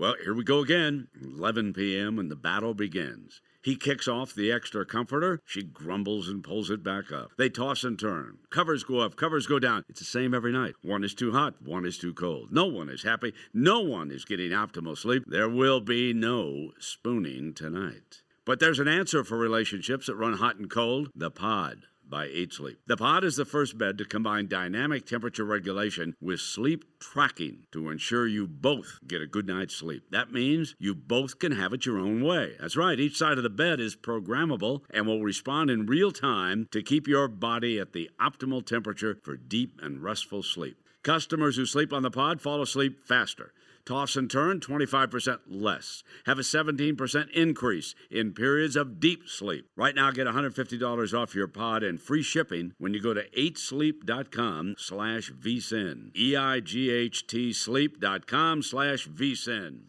Well, here we go again. 11 p.m. and the battle begins. He kicks off the extra comforter. She grumbles and pulls it back up. They toss and turn. Covers go up, covers go down. It's the same every night. One is too hot, one is too cold. No one is happy. No one is getting optimal sleep. There will be no spooning tonight. But there's an answer for relationships that run hot and cold the pod by 8 Sleep. The pod is the first bed to combine dynamic temperature regulation with sleep tracking to ensure you both get a good night's sleep. That means you both can have it your own way. That's right, each side of the bed is programmable and will respond in real time to keep your body at the optimal temperature for deep and restful sleep. Customers who sleep on the pod fall asleep faster. Toss and turn 25% less. Have a 17% increase in periods of deep sleep. Right now, get $150 off your pod and free shipping when you go to 8sleep.com slash vsin. E-I-G-H-T sleep.com slash vsin.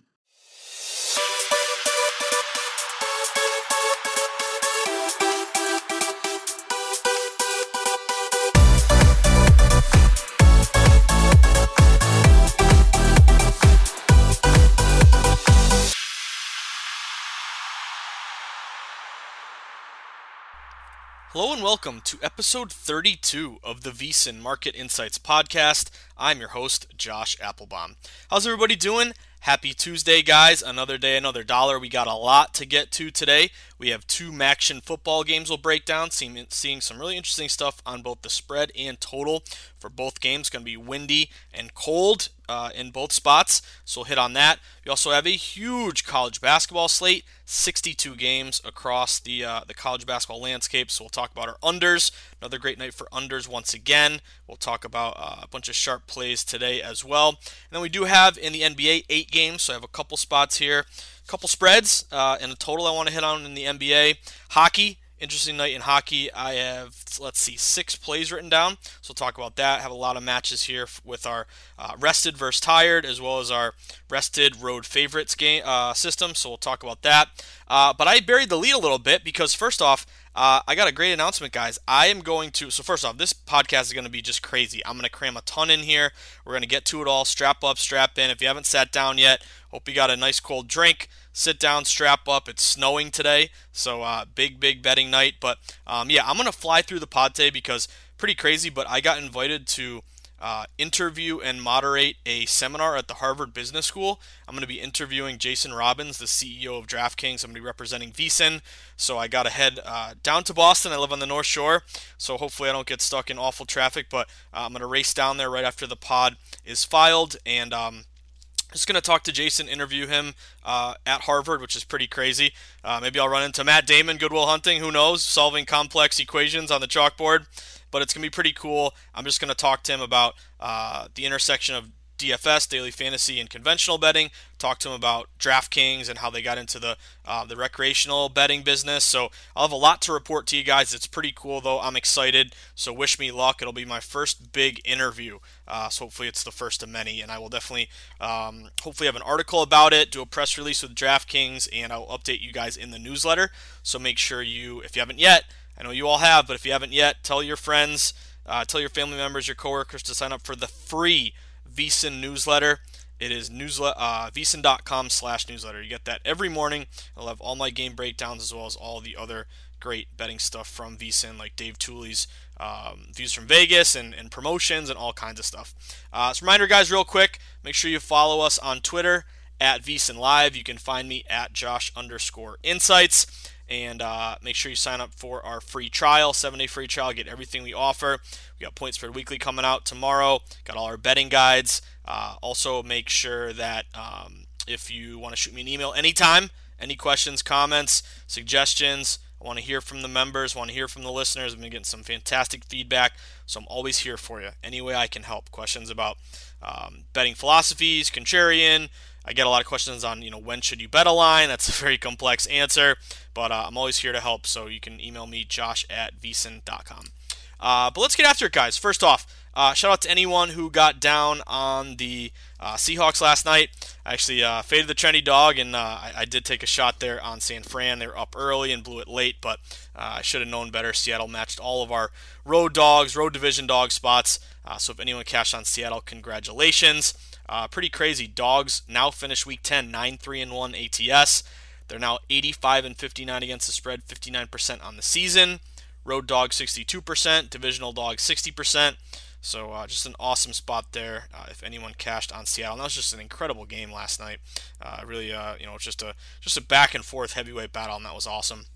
Hello and welcome to episode 32 of the VSIN Market Insights podcast. I'm your host, Josh Applebaum. How's everybody doing? Happy Tuesday, guys. Another day, another dollar. We got a lot to get to today. We have two MACtion football games we'll break down, seeing, seeing some really interesting stuff on both the spread and total for both games. Going to be windy and cold uh, in both spots, so we'll hit on that. We also have a huge college basketball slate, 62 games across the uh, the college basketball landscape. So we'll talk about our unders. Another great night for unders once again. We'll talk about uh, a bunch of sharp plays today as well. And then we do have in the NBA eight games, so I have a couple spots here couple spreads uh, and a total I want to hit on in the NBA. Hockey, interesting night in hockey. I have, let's see, six plays written down. So we'll talk about that. Have a lot of matches here with our uh, rested versus tired, as well as our rested road favorites game uh, system. So we'll talk about that. Uh, but I buried the lead a little bit because, first off, uh, I got a great announcement, guys. I am going to. So first off, this podcast is going to be just crazy. I'm going to cram a ton in here. We're going to get to it all. Strap up, strap in. If you haven't sat down yet, hope you got a nice cold drink sit down, strap up. It's snowing today, so uh, big, big betting night. But um, yeah, I'm gonna fly through the pod today because pretty crazy. But I got invited to uh, interview and moderate a seminar at the Harvard Business School. I'm going to be interviewing Jason Robins, the CEO of DraftKings. I'm going to be representing VSIN. So I got to head uh, down to Boston. I live on the North Shore, so hopefully I don't get stuck in awful traffic. But uh, I'm going to race down there right after the pod is filed and. Um, Just going to talk to Jason, interview him uh, at Harvard, which is pretty crazy. Uh, maybe I'll run into Matt Damon, Goodwill Hunting, who knows, solving complex equations on the chalkboard. But it's going to be pretty cool. I'm just going to talk to him about uh, the intersection of DFS, daily fantasy, and conventional betting. Talk to him about DraftKings and how they got into the uh, the recreational betting business. So I'll have a lot to report to you guys. It's pretty cool though. I'm excited. So wish me luck. It'll be my first big interview. Uh, so hopefully it's the first of many, and I will definitely um, hopefully have an article about it, do a press release with DraftKings, and I'll update you guys in the newsletter. So make sure you, if you haven't yet, I know you all have, but if you haven't yet, tell your friends, uh, tell your family members, your coworkers to sign up for the free VSiN newsletter. It is newsletter uh, vsin.com slash newsletter. You get that every morning. I'll have all my game breakdowns as well as all the other great betting stuff from VSiN, like Dave Tuley's um, views from Vegas and, and, promotions and all kinds of stuff. Uh, so reminder, guys, real quick, make sure you follow us on Twitter at VSiN Live. You can find me at Josh underscore Insights. And uh, make sure you sign up for our free trial, seven day free trial. Get everything we offer. We got Points Spread Weekly coming out tomorrow. Got all our betting guides. Uh, also, make sure that um, if you want to shoot me an email anytime, any questions, comments, suggestions, I want to hear from the members, want to hear from the listeners. I've been getting some fantastic feedback, so I'm always here for you. Any way I can help. Questions about um, betting philosophies, contrarian, I get a lot of questions on, you know, when should you bet a line? That's a very complex answer, but uh, I'm always here to help. So you can email me, josh at vsin.com. Uh, but let's get after it, guys. First off, uh, shout out to anyone who got down on the uh, Seahawks last night. I actually uh, faded the trendy dog, and uh, I, I, did take a shot there on San Fran. They were up early and blew it late, but uh, I should have known better. Seattle matched all of our road dogs, road division dog spots. so if anyone cashed on Seattle, congratulations. Uh, pretty crazy. Dogs now finish week 10 9 3 and 1 ATS. They're now 85 and 59 against the spread, 59% on the season. Road dog 62%, divisional dog 60%. So uh, just an awesome spot there. Uh, if anyone cashed on Seattle, and that was just an incredible game last night. Uh, really, uh, you know, just a just a back and forth heavyweight battle, and that was awesome.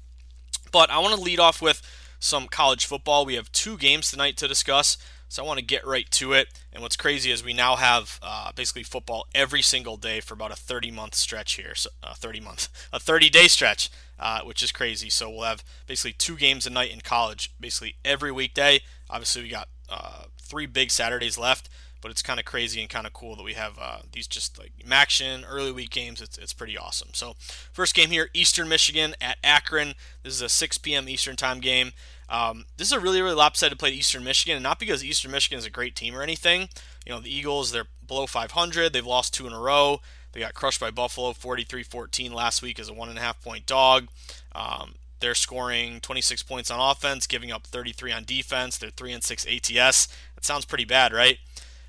But I want to lead off with some college football. We have two games tonight to discuss. So I want to get right to it. And what's crazy is we now have uh, basically football every single day for about a 30 month stretch here. So, uh, 30 month, a 30 day stretch, uh, which is crazy. So we'll have basically two games a night in college, basically every weekday. Obviously, we got uh, three big Saturdays left, but it's kind of crazy and kind of cool that we have uh, these just like MACtion early week games. It's, it's pretty awesome. So first game here, Eastern Michigan at Akron. This is a 6 p.m. Eastern time game. Um, this is a really, really lopsided play to Eastern Michigan, and not because Eastern Michigan is a great team or anything. You know, the Eagles, they're below 500. They've lost two in a row. They got crushed by Buffalo 43 14 last week as a one and a half point dog. Um, they're scoring 26 points on offense, giving up 33 on defense. They're 3 and 6 ATS. That sounds pretty bad, right?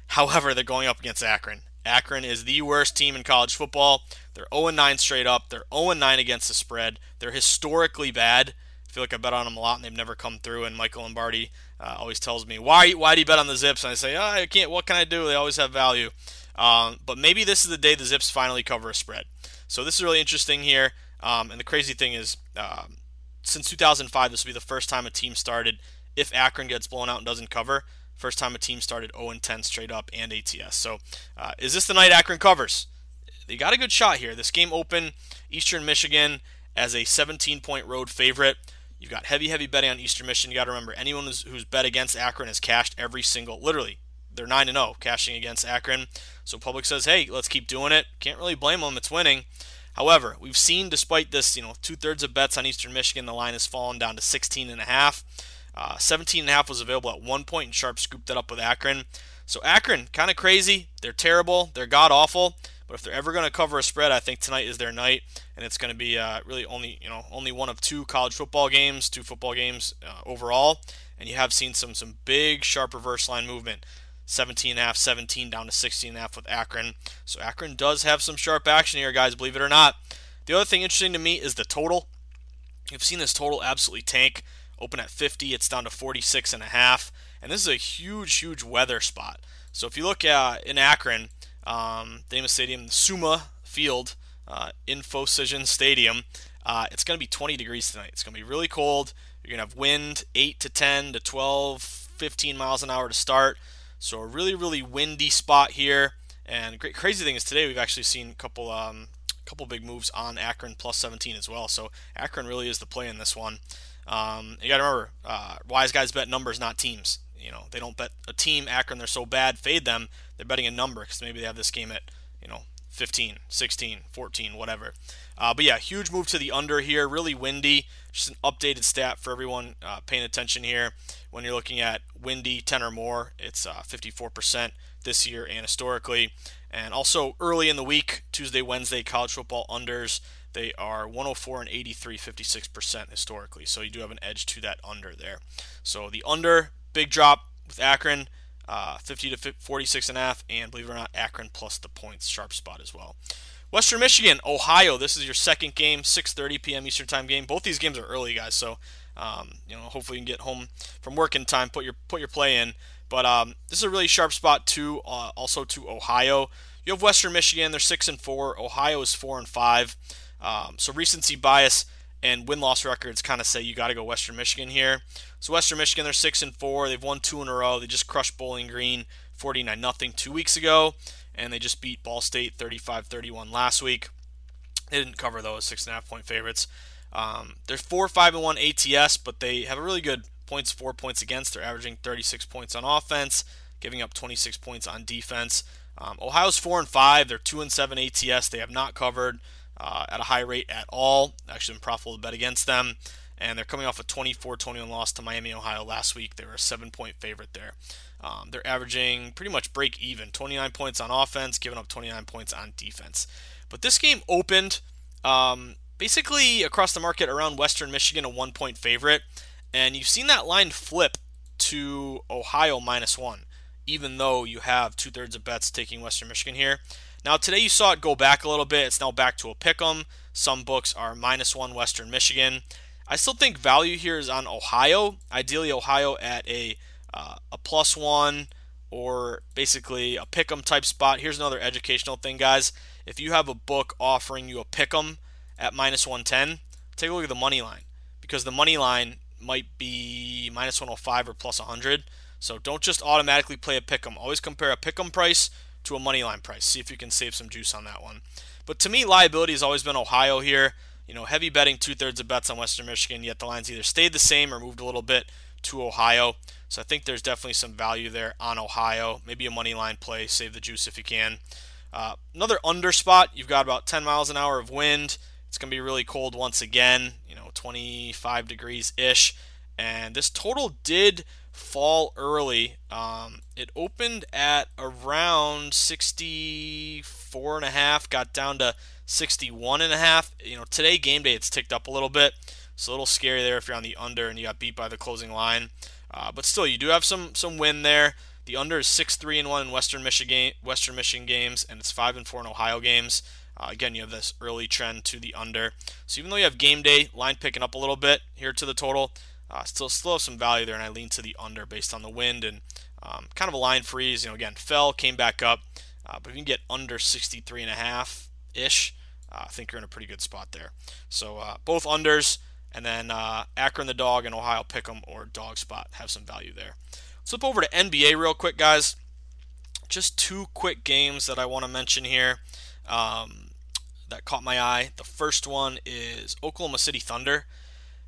However, they're going up against Akron. Akron is the worst team in college football. They're 0 9 straight up. They're 0 9 against the spread. They're historically bad feel like I bet on them a lot and they've never come through. And Michael Lombardi uh, always tells me, why, why do you bet on the Zips? And I say, oh, I can't. What can I do? They always have value. Um, but maybe this is the day the Zips finally cover a spread. So this is really interesting here. Um, and the crazy thing is, um, since 2005, this will be the first time a team started. If Akron gets blown out and doesn't cover, first time a team started 0 10 straight up and ATS. So uh, is this the night Akron covers? They got a good shot here. This game open Eastern Michigan as a 17 point road favorite. You've got heavy, heavy betting on Eastern Michigan. You got to remember, anyone who's, who's bet against Akron has cashed every single, literally, they're 9 0 cashing against Akron. So public says, hey, let's keep doing it. Can't really blame them. It's winning. However, we've seen, despite this, you know, two thirds of bets on Eastern Michigan, the line has fallen down to 16 and a half. Uh, 17 and a half was available at one point, and Sharp scooped that up with Akron. So Akron, kind of crazy. They're terrible. They're god awful. But if they're ever going to cover a spread, I think tonight is their night, and it's going to be uh, really only you know only one of two college football games, two football games uh, overall, and you have seen some some big sharp reverse line movement. 17 and a half, 17 down to 16 and a half with Akron. So Akron does have some sharp action here, guys, believe it or not. The other thing interesting to me is the total. You've seen this total absolutely tank. Open at 50, it's down to 46 and a half, and this is a huge, huge weather spot. So if you look at in Akron, um, Stadium, Summa Field, uh, Infocision Stadium. Uh, it's going to be 20 degrees tonight. It's going to be really cold. You're going to have wind 8 to 10 to 12, 15 miles an hour to start. So a really, really windy spot here. And great crazy thing is today we've actually seen a couple um, couple big moves on Akron plus 17 as well. So Akron really is the play in this one. Um, you got to remember, uh, wise guys bet numbers, not teams. You know, they don't bet a team. Akron, they're so bad, fade them. They're betting a number because maybe they have this game at you know 15, 16, 14, whatever. Uh, but yeah, huge move to the under here. Really windy. Just an updated stat for everyone uh, paying attention here. When you're looking at windy 10 or more, it's uh, 54% this year and historically. And also early in the week, Tuesday, Wednesday, college football unders, they are 104 and 83, 56% historically. So you do have an edge to that under there. So the under, big drop with Akron. Uh, 50 to 46 and a half, and believe it or not, Akron plus the points, sharp spot as well. Western Michigan, Ohio. This is your second game, 6:30 p.m. Eastern Time game. Both these games are early, guys. So, um, you know, hopefully you can get home from work in time. Put your put your play in. But um, this is a really sharp spot too. Uh, also to Ohio. You have Western Michigan. They're six and four. Ohio is four and five. Um, so recency bias and win loss records kind of say you got to go Western Michigan here. So Western Michigan, they're six and four. They've won two in a row. They just crushed Bowling Green 49 nothing two weeks ago and they just beat Ball State 35-31 last week. They didn't cover those six and a half point favorites. Um, they're four five and one ATS, but they have a really good points four points against. They're averaging 36 points on offense, giving up 26 points on defense. Um, Ohio's four and five. They're two and seven ATS. They have not covered uh, at a high rate at all. Actually, been profitable to bet against them. And they're coming off a 24-21 loss to Miami, Ohio last week. They were a seven-point favorite there. Um, they're averaging pretty much break even 29 points on offense, giving up 29 points on defense. But this game opened um, basically across the market around Western Michigan, a one point favorite. And you've seen that line flip to Ohio minus one, even though you have two thirds of bets taking Western Michigan here. Now, today you saw it go back a little bit. It's now back to a pick 'em. Some books are minus one Western Michigan. I still think value here is on Ohio. Ideally, Ohio at a uh, a plus one or basically a pick 'em type spot. Here's another educational thing, guys. If you have a book offering you a pick 'em at minus 110, take a look at the money line because the money line might be minus 105 or plus 100. So don't just automatically play a pick 'em. Always compare a pick 'em price to a money line price. See if you can save some juice on that one. But to me, liability has always been Ohio here. You know, heavy betting two thirds of bets on Western Michigan, yet the lines either stayed the same or moved a little bit to Ohio. So I think there's definitely some value there on Ohio. Maybe a money line play, save the juice if you can. Uh, another under spot, you've got about 10 miles an hour of wind. It's going to be really cold once again, you know, 25 degrees ish. And this total did fall early. Um, it opened at around 64 and a half, got down to 61 and a half. You know, today game day it's ticked up a little bit. It's a little scary there if you're on the under and you got beat by the closing line. Uh, but still, you do have some some win there. The under is six three and one in Western Michigan Western Michigan games, and it's five and four in Ohio games. Uh, again, you have this early trend to the under. So even though you have game day line picking up a little bit here to the total, uh, still still have some value there, and I lean to the under based on the wind and um, kind of a line freeze. You know, again, fell, came back up, uh, but if you can get under 63 and a half ish, uh, I think you're in a pretty good spot there. So uh, both unders. And then uh, Akron the dog and Ohio Pick'em or dog spot have some value there. Let's Flip over to NBA real quick, guys. Just two quick games that I want to mention here um, that caught my eye. The first one is Oklahoma City Thunder.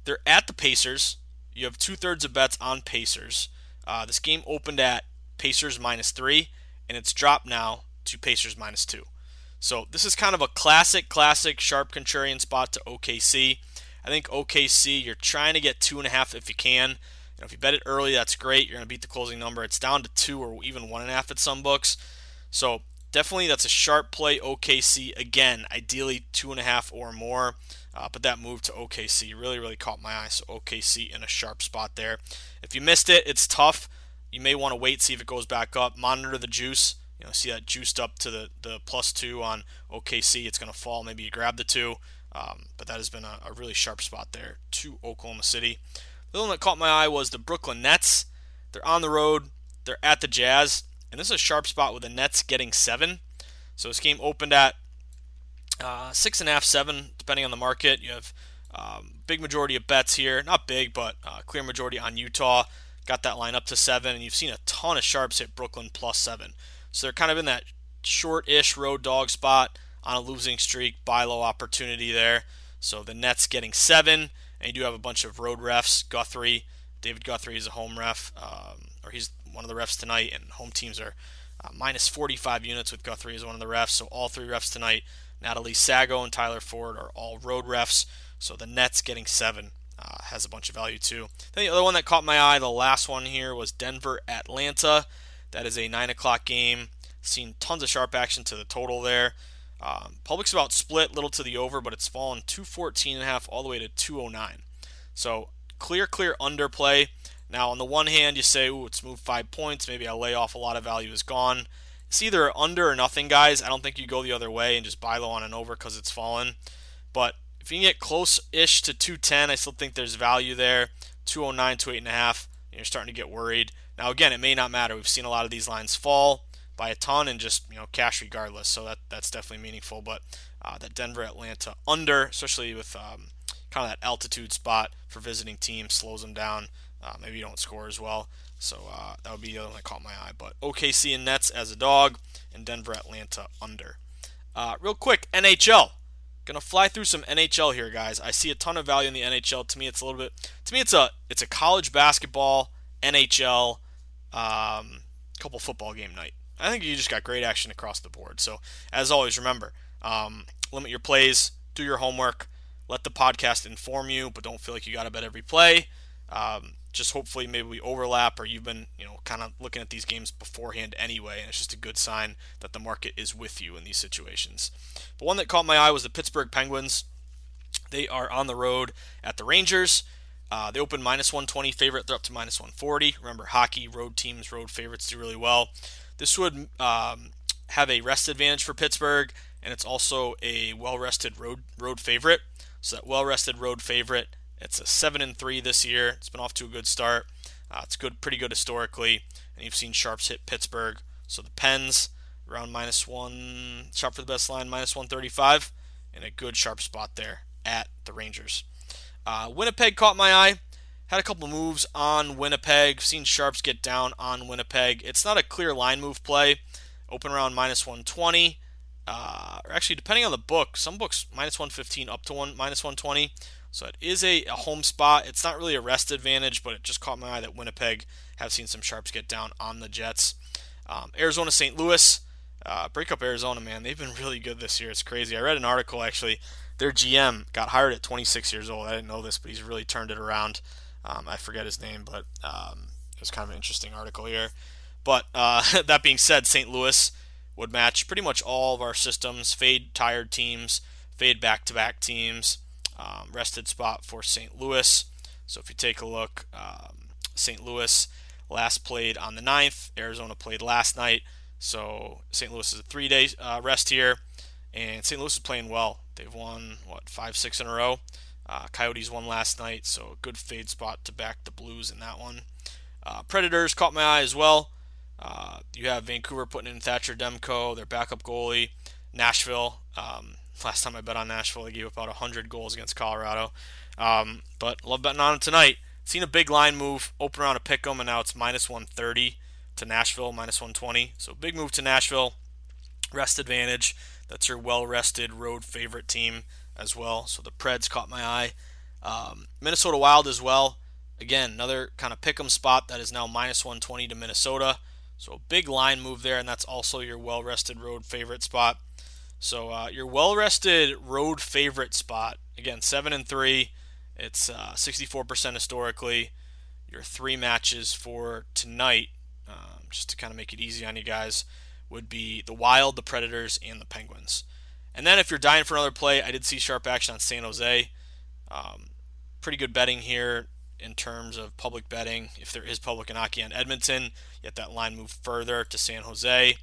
They're at the Pacers. You have two thirds of bets on Pacers. Uh, this game opened at Pacers minus three, and it's dropped now to Pacers minus two. So this is kind of a classic, classic sharp contrarian spot to OKC. I think OKC, you're trying to get two and a half if you can. You know, if you bet it early, that's great. You're going to beat the closing number. It's down to two or even one and a half at some books. So definitely that's a sharp play. OKC again, ideally two and a half or more. Uh, but that move to OKC really, really caught my eye. So OKC in a sharp spot there. If you missed it, it's tough. You may want to wait, see if it goes back up. Monitor the juice. You know, see that juiced up to the, the plus two on OKC. It's going to fall. Maybe you grab the two. Um, but that has been a, a, really sharp spot there to Oklahoma City. The one that caught my eye was the Brooklyn Nets. They're on the road, they're at the Jazz, and this is a sharp spot with the Nets getting seven. So this game opened at uh, six and a half, seven, depending on the market. You have um, big majority of bets here, not big, but uh, clear majority on Utah. Got that line up to seven, and you've seen a ton of sharps hit Brooklyn plus seven. So they're kind of in that short-ish road dog spot on a losing streak, buy low opportunity there. So the Nets getting seven, and you do have a bunch of road refs. Guthrie, David Guthrie is a home ref, um, or he's one of the refs tonight, and home teams are uh, minus 45 units with Guthrie as one of the refs. So all three refs tonight, Natalie Sago and Tyler Ford, are all road refs. So the Nets getting seven uh, has a bunch of value too. Then the other one that caught my eye, the last one here, was Denver Atlanta. That is a 9 o'clock game. Seen tons of sharp action to the total there. Um, public's about split, little to the over, but it's fallen 214 and a half all the way to 209. So clear, clear underplay. Now, on the one hand, you say, ooh, it's moved five points. Maybe I'll lay off a lot of value is gone. It's either under or nothing, guys. I don't think you go the other way and just buy low on and over because it's fallen. But if you can get close-ish to 210, I still think there's value there. 209 to 8.5, you're starting to get worried. Now, again, it may not matter. We've seen a lot of these lines fall by a ton and just you know cash regardless. So that that's definitely meaningful. But uh, that Denver Atlanta under, especially with um, kind of that altitude spot for visiting teams, slows them down. Uh, maybe you don't score as well. So uh, that would be the other one that caught my eye. But OKC and Nets as a dog, and Denver Atlanta under. Uh, real quick, NHL. Gonna fly through some NHL here, guys. I see a ton of value in the NHL. To me, it's a little bit. To me, it's a it's a college basketball NHL, um, couple football game night. I think you just got great action across the board. So, as always, remember um, limit your plays, do your homework, let the podcast inform you, but don't feel like you got to bet every play. Um, just hopefully maybe we overlap or you've been you know kind of looking at these games beforehand anyway and it's just a good sign that the market is with you in these situations. But one that caught my eye was the pittsburgh penguins. They are on the road at the rangers. Uh, they open minus 120 favorite they're up to minus 140 remember hockey road teams road favorites do really well. This would um, have a rest advantage for Pittsburgh, and it's also a well-rested road road favorite. So that well-rested road favorite, it's a seven and three this year. It's been off to a good start. Uh, it's good, pretty good historically, and you've seen sharps hit Pittsburgh. So the Pens around minus one, sharp for the best line minus 135, and a good sharp spot there at the Rangers. Uh, Winnipeg caught my eye. Had a couple moves on Winnipeg. Seen Sharps get down on Winnipeg. It's not a clear line move play. Open around minus 120. Uh, or actually, depending on the book, some books minus 115 up to one minus 120. So it is a, a home spot. It's not really a rest advantage, but it just caught my eye that Winnipeg have seen some sharps get down on the Jets. Um, Arizona St. Louis. Uh, break up Arizona, man. They've been really good this year. It's crazy. I read an article actually. Their GM got hired at 26 years old. I didn't know this, but he's really turned it around. Um, I forget his name, but um, it was kind of an interesting article here. But uh, that being said, St. Louis would match pretty much all of our systems fade tired teams, fade back to back teams, um, rested spot for St. Louis. So if you take a look, um, St. Louis last played on the 9th, Arizona played last night. So St. Louis is a three day uh, rest here, and St. Louis is playing well. They've won, what, five, six in a row. Uh, Coyotes won last night, so good fade spot to back the Blues in that one. Uh, Predators caught my eye as well. You have Vancouver putting in Thatcher Demko, their backup goalie. Nashville. Um, last time I bet on Nashville, they gave up about 100 goals against Colorado. Um, but love betting on them tonight. Seen a big line move, open around a pick 'em, and now it's minus 130 to Nashville, minus 120. So big move to Nashville. Rest advantage. That's your well rested road favorite team as well. So the Preds caught my eye. Um, Minnesota Wild as well. Again, another kind of pick 'em spot that is now minus 120 to Minnesota. So a big line move there, and that's also your well rested road favorite spot. So uh, your well rested road favorite spot again, seven and three. It's uh, 64% historically. Your three matches for tonight, um, just to kind of make it easy on you guys, would be the Wild, the Predators, and the Penguins. And then if you're dying for another play, I did see sharp action on San Jose. Um, pretty good betting here in terms of public betting. If there is public in hockey on Edmonton, yet that line moved further to San Jose.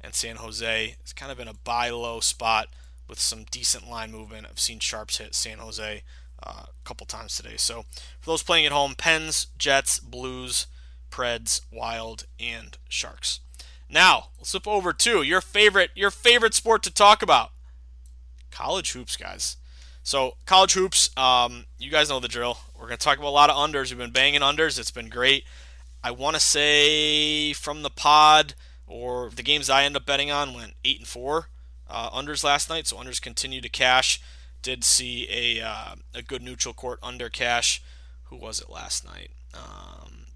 And San Jose is kind of in a buy low spot with some decent line movement. I've seen sharps hit San Jose uh, a couple times today. So for those playing at home, Pens, Jets, Blues, Preds, Wild, and Sharks. Now, let's flip over to your favorite your favorite sport to talk about college hoops, guys. So college hoops, um, you guys know the drill. We're going to talk about a lot of unders. We've been banging unders. It's been great. I want to say from the pod or the games I end up betting on went eight and four uh, unders last night, so unders continue to cash. Did see a uh, a good neutral court under cash. Who was it last night? Um,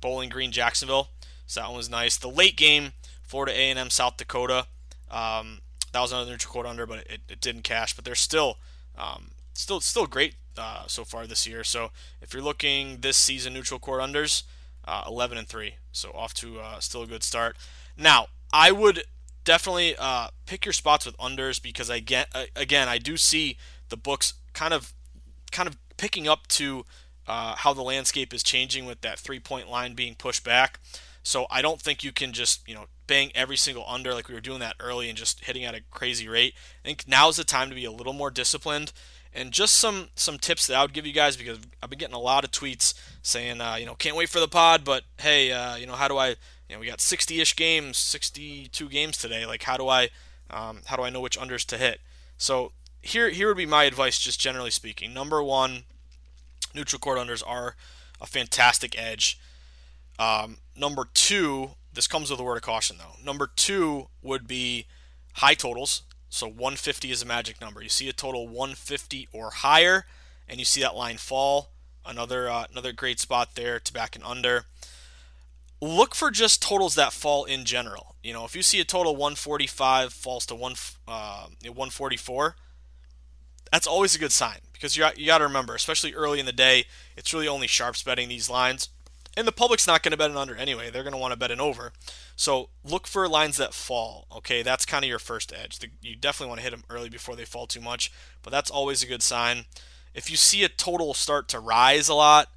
Bowling Green, Jacksonville. So that one was nice. The late game, Florida A&M, South Dakota. Um, that was another neutral court under, but it, didn't cash. But they're still um, still still great uh, so far this year. So if you're looking this season neutral court unders, uh, 11 and three, so off to uh, still a good start. Now I would definitely uh, pick your spots with unders because I get again I do see the books kind of kind of picking up to uh, how the landscape is changing with that three point line being pushed back. So I don't think you can just you know bang every single under like we were doing that early and just hitting at a crazy rate. I think now is the time to be a little more disciplined. And just some some tips that I would give you guys because I've been getting a lot of tweets saying, uh, you know, can't wait for the pod, but hey, uh, you know, how do I, you know, we got 60-ish games, 62 games today. Like, how do I, um, how do I know which unders to hit? So here here would be my advice, just generally speaking. Number one, neutral court unders are a fantastic edge. Um, number two, this comes with a word of caution though. Number two would be high totals. So 150 is a magic number. You see a total 150 or higher, and you see that line fall. Another uh, another great spot there to back and under. Look for just totals that fall in general. You know, if you see a total 145 falls to one uh, 144, that's always a good sign because you you got to remember, especially early in the day, it's really only sharps betting these lines. And the public's not going to bet an under anyway. They're going to want to bet an over. So look for lines that fall. Okay, that's kind of your first edge. You definitely want to hit them early before they fall too much, but that's always a good sign. If you see a total start to rise a lot,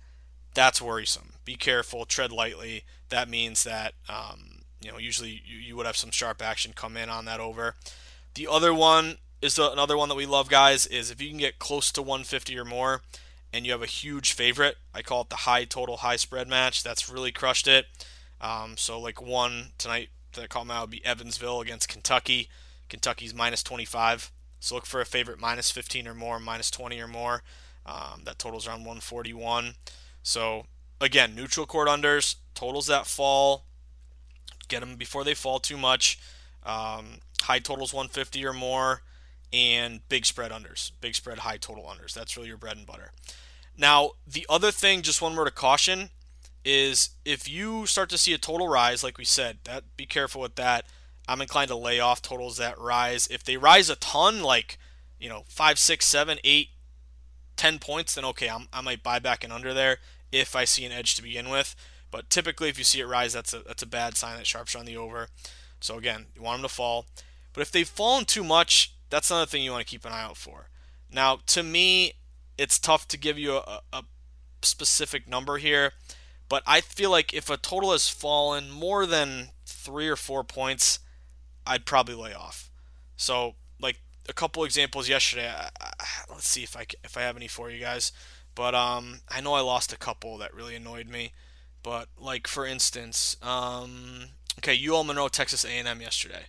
that's worrisome. Be careful, tread lightly. That means that um, you know usually you, you would have some sharp action come in on that over. The other one is the, another one that we love, guys. Is if you can get close to 150 or more, and you have a huge favorite. I call it the high total high spread match. That's really crushed it. Um, so like one tonight that caught my eye would be Evansville against Kentucky. Kentucky's minus 25. So look for a favorite minus 15 or more, minus 20 or more. Um, that totals around 141. So again, neutral court unders, totals that fall. Get them before they fall too much. Um, high totals 150 or more and big spread unders, big spread high total unders. That's really your bread and butter. Now, the other thing, just one word of caution, is if you start to see a total rise, like we said, that be careful with that. I'm inclined to lay off totals that rise. If they rise a ton, like you know five, six, seven, eight, ten points, then okay, I'm, i might buy back and under there if I see an edge to begin with. But typically, if you see it rise, that's a that's a bad sign that sharps are on the over. So again, you want them to fall. But if they've fallen too much, that's another thing you want to keep an eye out for. Now, to me, it's tough to give you a, a specific number here, but I feel like if a total has fallen more than three or four points, I'd probably lay off. So, like a couple examples yesterday. I, I, let's see if I if I have any for you guys. But um, I know I lost a couple that really annoyed me. But like for instance, um, okay, UL Monroe, Texas A&M yesterday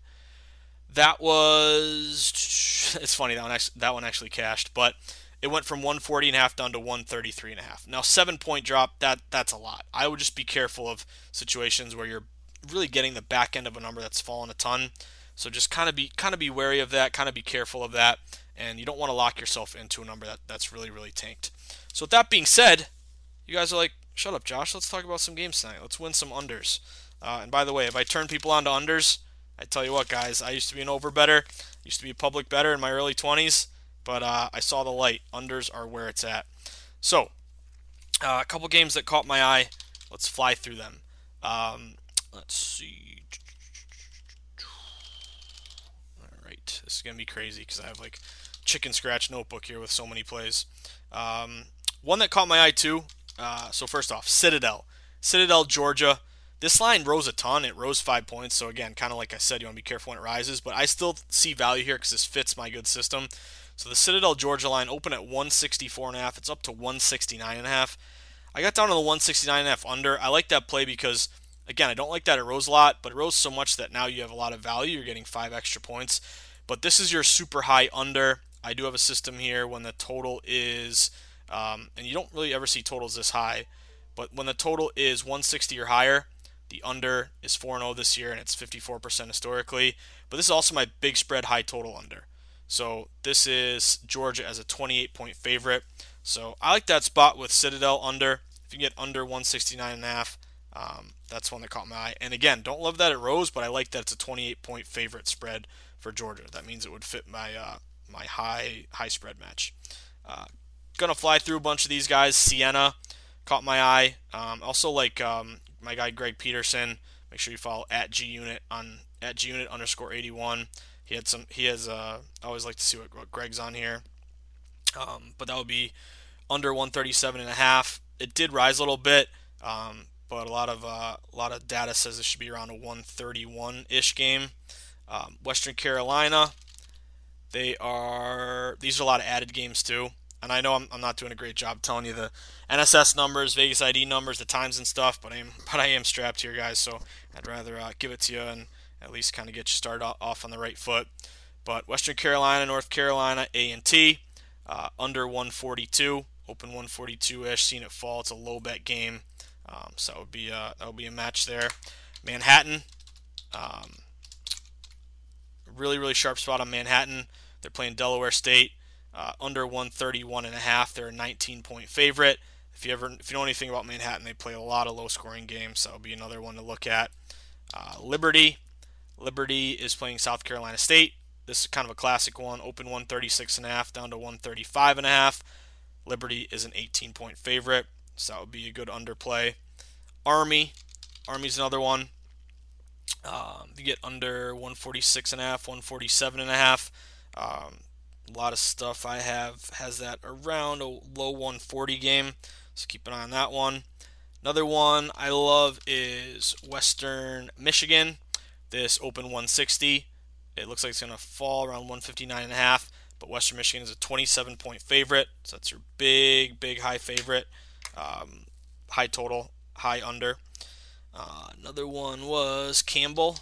that was it's funny that one actually, that one actually cashed, but it went from 140 and a half down to 133 and a half. Now seven point drop that that's a lot. I would just be careful of situations where you're really getting the back end of a number that's fallen a ton. So just kind of be kind of be wary of that, kind of be careful of that, and you don't want to lock yourself into a number that that's really really tanked. So with that being said, you guys are like, shut up, Josh. Let's talk about some games tonight. Let's win some unders. Uh, and by the way, if I turn people on to unders, I tell you what, guys, I used to be an over better, used to be a public better in my early 20s, but uh, I saw the light. Unders are where it's at. So, uh, a couple games that caught my eye. Let's fly through them. Um, let's see. All right, this is gonna be crazy because I have like chicken scratch notebook here with so many plays. Um, one that caught my eye too. Uh, so first off, Citadel, Citadel, Georgia. This line rose a ton. It rose five points. So again, kind of like I said, you want to be careful when it rises. But I still see value here because this fits my good system. So the Citadel Georgia line opened at 164.5. It's up to 169.5. I got down to the 169.5 under. I like that play because, again, I don't like that it rose a lot, but it rose so much that now you have a lot of value. You're getting five extra points. But this is your super high under. I do have a system here when the total is, um, and you don't really ever see totals this high, but when the total is 160 or higher, The under is 4 0 this year, and it's 54% historically. But this is also my big spread high total under. So this is Georgia as a 28 point favorite. So I like that spot with Citadel under. If you get under 169.5, um, that's one that caught my eye. And again, don't love that it rose, but I like that it's a 28 point favorite spread for Georgia. That means it would fit my uh, my high high spread match. Uh, gonna fly through a bunch of these guys. Siena caught my eye. Um, also like um, my guy Greg Peterson. Make sure you follow at G Unit on at G Unit underscore 81. He had some. He has. Uh, I always like to see what, what Greg's on here. Um, but that would be under 137 and a half. It did rise a little bit, um, but a lot of uh, a lot of data says it should be around a 131 ish game. Um, Western Carolina, they are. These are a lot of added games too. And I know I'm, I'm not doing a great job telling you the NSS numbers, Vegas ID numbers, the times and stuff, but I am but I am strapped here, guys. So I'd rather uh, give it to you and at least kind of get you started off on the right foot. But Western Carolina, North Carolina, A and T, uh, under 142, open 142ish. Seen it fall. It's a low bet game, um, so that would be uh, that would be a match there. Manhattan, um, really really sharp spot on Manhattan. They're playing Delaware State. Uh, under 131 and a half. They're a 19 point favorite. If you ever if you know anything about Manhattan, they play a lot of low scoring games, so it'll be another one to look at. Uh, Liberty, Liberty is playing South Carolina State. This is kind of a classic one. Open 136 and a half down to 135 and a half. Liberty is an 18 point favorite, so that would be a good underplay. Army, Army's another one. Um, you get under 146 and a half, 147 and a half. Um, a lot of stuff I have has that around a low 140 game, so keep an eye on that one. Another one I love is Western Michigan. This open 160. It looks like it's going to fall around 159 and a half, but Western Michigan is a 27 point favorite, so that's your big, big high favorite. Um, high total, high under. Uh, another one was Campbell,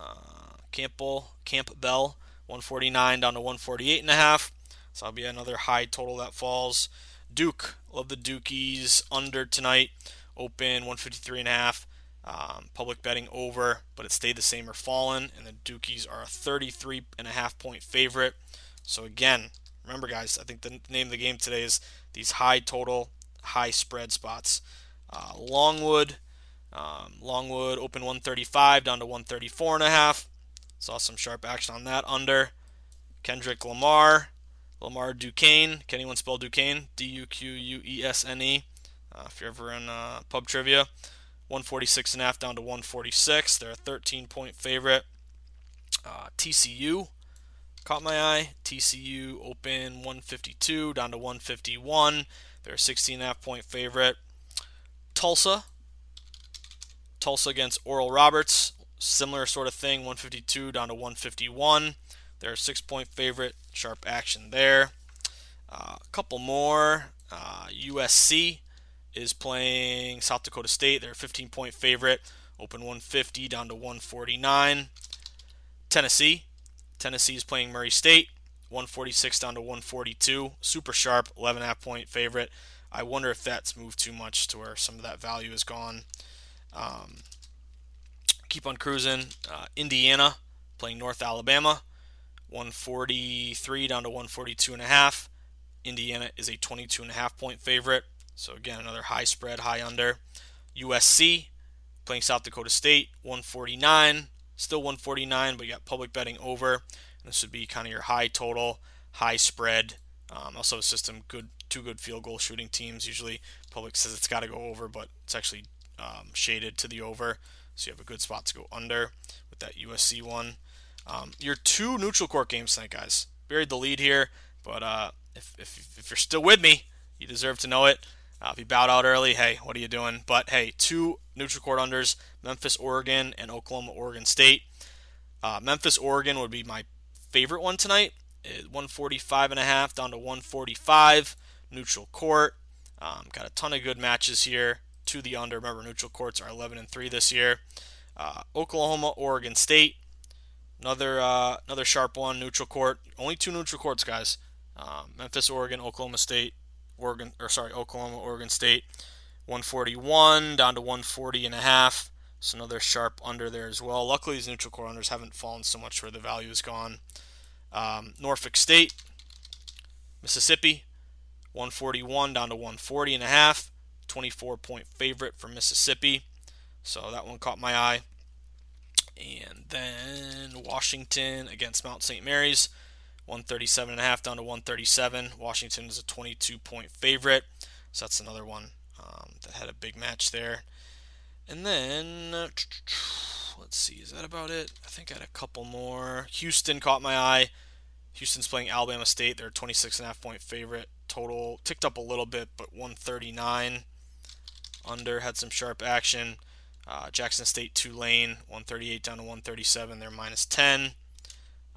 uh, Campbell, Campbell. 149 down to 148 and a half. So that'll be another high total that falls. Duke, love the Dukies under tonight. Open 153 and a half. Um, public betting over, but it stayed the same or fallen, and the Dukies are a 33 and a half point favorite. So again, remember guys, I think the name of the game today is these high total, high spread spots. Uh, Longwood, um, Longwood open 135 down to 134 and a half. Saw some sharp action on that under. Kendrick Lamar, Lamar Duquesne. Can anyone spell Duquesne? D U Q U E S N E. Uh, if you're ever in uh, pub trivia, 146 and a half down to 146. They're a 13 point favorite. Uh, TCU caught my eye. TCU open 152 down to 151. They're a 16 and a half point favorite. Tulsa. Tulsa against Oral Roberts Similar sort of thing, 152 down to 151. They're a six point favorite. Sharp action there. Uh, a couple more. Uh, USC is playing South Dakota State. They're a 15 point favorite. Open 150 down to 149. Tennessee. Tennessee is playing Murray State. 146 down to 142. Super sharp, 11.5 point favorite. I wonder if that's moved too much to where some of that value is gone. Um, keep on cruising. Uh, Indiana playing North Alabama, 143 down to 142 and a half. Indiana is a 22 and a half point favorite. So again, another high spread, high under. USC playing South Dakota State, 149, still 149, but you got public betting over. And this would be kind of your high total, high spread. Um, also, a system good, two good field goal shooting teams. Usually, public says it's got to go over, but it's actually um, shaded to the over. So you have a good spot to go under with that USC one. Um, your two neutral court games tonight, guys. Buried the lead here, but uh, if, if, if, you're still with me, you deserve to know it. Uh, if you bowed out early, hey, what are you doing? But hey, two neutral court unders Memphis, Oregon, and Oklahoma, Oregon State. Uh, Memphis, Oregon would be my favorite one tonight. 145 and a half down to 145 neutral court. Um, got a ton of good matches here to the under. Remember, neutral courts are 11 and 3 this year. Uh, Oklahoma, Oregon State, another uh, another sharp one. Neutral court, only two neutral courts, guys. Uh, Memphis, Oregon, Oklahoma State, Oregon, or sorry, Oklahoma, Oregon State. 141 down to 140 and a half. So another sharp under there as well. Luckily, these neutral core unders haven't fallen so much where the value is gone. Um, Norfolk State, Mississippi, 141 down to 140 and a half. 24 point favorite for Mississippi. So that one caught my eye. And then Washington against Mount St. Mary's, 137 and a half down to 137. Washington is a 22 point favorite. So that's another one um, that had a big match there. And then let's see, is that about it? I think I had a couple more. Houston caught my eye. Houston's playing Alabama State. They're a 26 and a half point favorite. Total ticked up a little bit, but 139 under had some sharp action. Uh, Jackson State Tulane 138 down to 137. They're minus 10.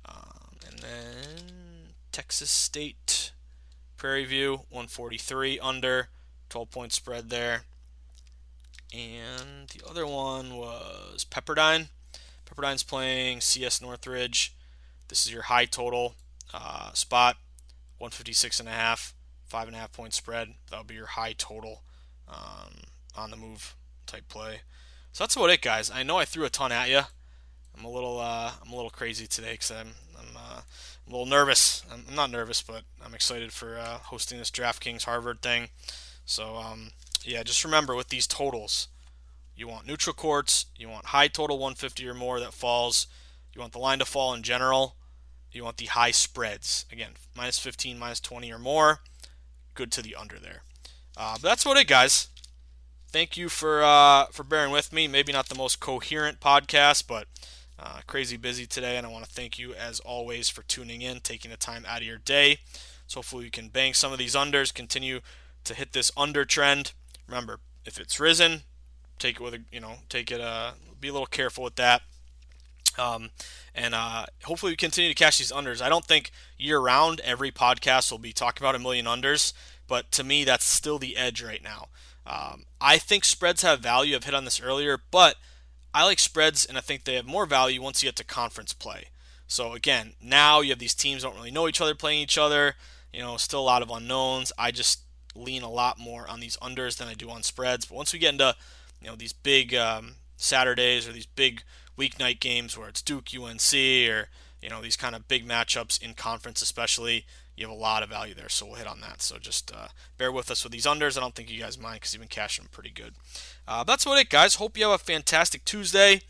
Um, and Texas State Prairie View 143 under 12 point spread there. And the other one was Pepperdine. Pepperdine's playing CS Northridge. This is your high total uh, spot, 156 and a half, five and a half point spread. That'll be your high total um, on the move type play. So that's about it, guys. I know I threw a ton at you. I'm a little uh, I'm a little crazy today because I'm I'm, uh, I'm, a little nervous. I'm, I'm, not nervous, but I'm excited for uh, hosting this DraftKings Harvard thing. So um, yeah, just remember with these totals, you want neutral courts, you want high total 150 or more that falls, you want the line to fall in general, you want the high spreads. Again, minus 15, minus 20 or more, good to the under there. Uh, but that's what it, guys. Thank you for uh, for bearing with me. Maybe not the most coherent podcast, but uh, crazy busy today, and I want to thank you as always for tuning in, taking the time out of your day. So hopefully you can bank some of these unders, continue to hit this under trend. Remember, if it's risen, take it with a you know take it uh be a little careful with that. Um, and uh, hopefully we continue to cash these unders. I don't think year round every podcast will be talking about a million unders, but to me that's still the edge right now. Um, I think spreads have value. I've hit on this earlier, but I like spreads, and I think they have more value once you get to conference play. So again, now you have these teams don't really know each other playing each other. You know, still a lot of unknowns. I just lean a lot more on these unders than I do on spreads. But once we get into you know these big um, Saturdays or these big weeknight games where it's Duke UNC or you know these kind of big matchups in conference especially you have a lot of value there so we'll hit on that. So just uh, bear with us with these unders. I don't think you guys mind because you've been cashing them pretty good. Uh, that's what it guys. Hope you have a fantastic tuesday.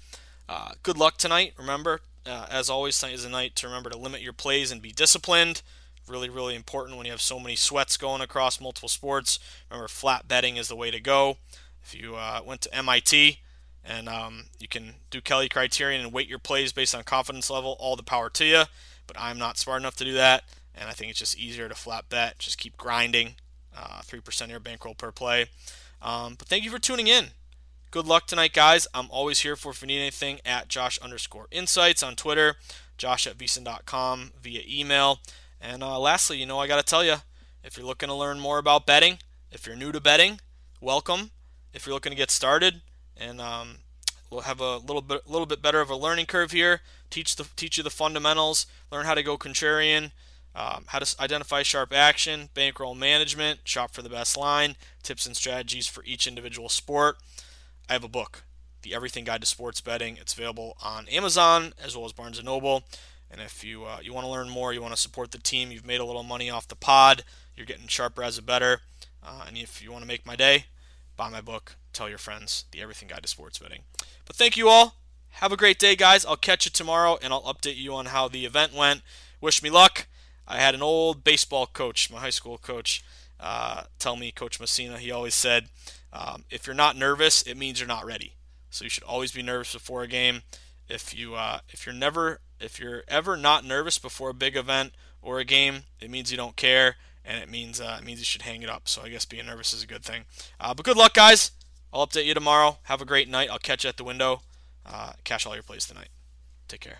Uh, good luck tonight. Remember uh, as always tonight is a night to remember to limit your plays and be disciplined. Really really important when you have so many sweats going across multiple sports. Remember flat betting is the way to go. If you uh, went to mit and um, you can do Kelly criterion and weight your plays based on confidence level. All the power to you, but I'm not smart enough to do that, and I think it's just easier to flat bet. Just keep grinding. Uh, three uh, percent your bankroll per play. Um, but thank you for tuning in. Good luck tonight, guys. I'm always here for if you need anything at Josh underscore Insights on Twitter, Josh at VSiN.com via email. And uh, lastly, you know, I got to tell you, if you're looking to learn more about betting, if you're new to betting, welcome. If you're looking to get started, and um, we'll have a little bit, little bit better of a learning curve here. Teach the teach you the fundamentals. Learn how to go contrarian. Um, how to identify sharp action, bankroll management, shop for the best line, tips and strategies for each individual sport. I have a book, The Everything Guide to Sports Betting. It's available on Amazon as well as Barnes & Noble. And if you uh, you want to learn more, you want to support the team, you've made a little money off the pod, you're getting sharper as a better. Uh, and if you want to make my day, buy my book, tell your friends, The Everything Guide to Sports Betting. But thank you all. Have a great day, guys. I'll catch you tomorrow and I'll update you on how the event went. Wish me luck. I had an old baseball coach, my high school coach, uh, tell me, Coach Messina, he always said, um, if you're not nervous, it means you're not ready. So you should always be nervous before a game. If you uh, if you're never if you're ever not nervous before a big event or a game, it means you don't care and it means uh, it means you should hang it up. So I guess being nervous is a good thing. Uh, but good luck, guys. I'll update you tomorrow. Have a great night. I'll catch you at the window. Uh, cash all your plays tonight. Take care.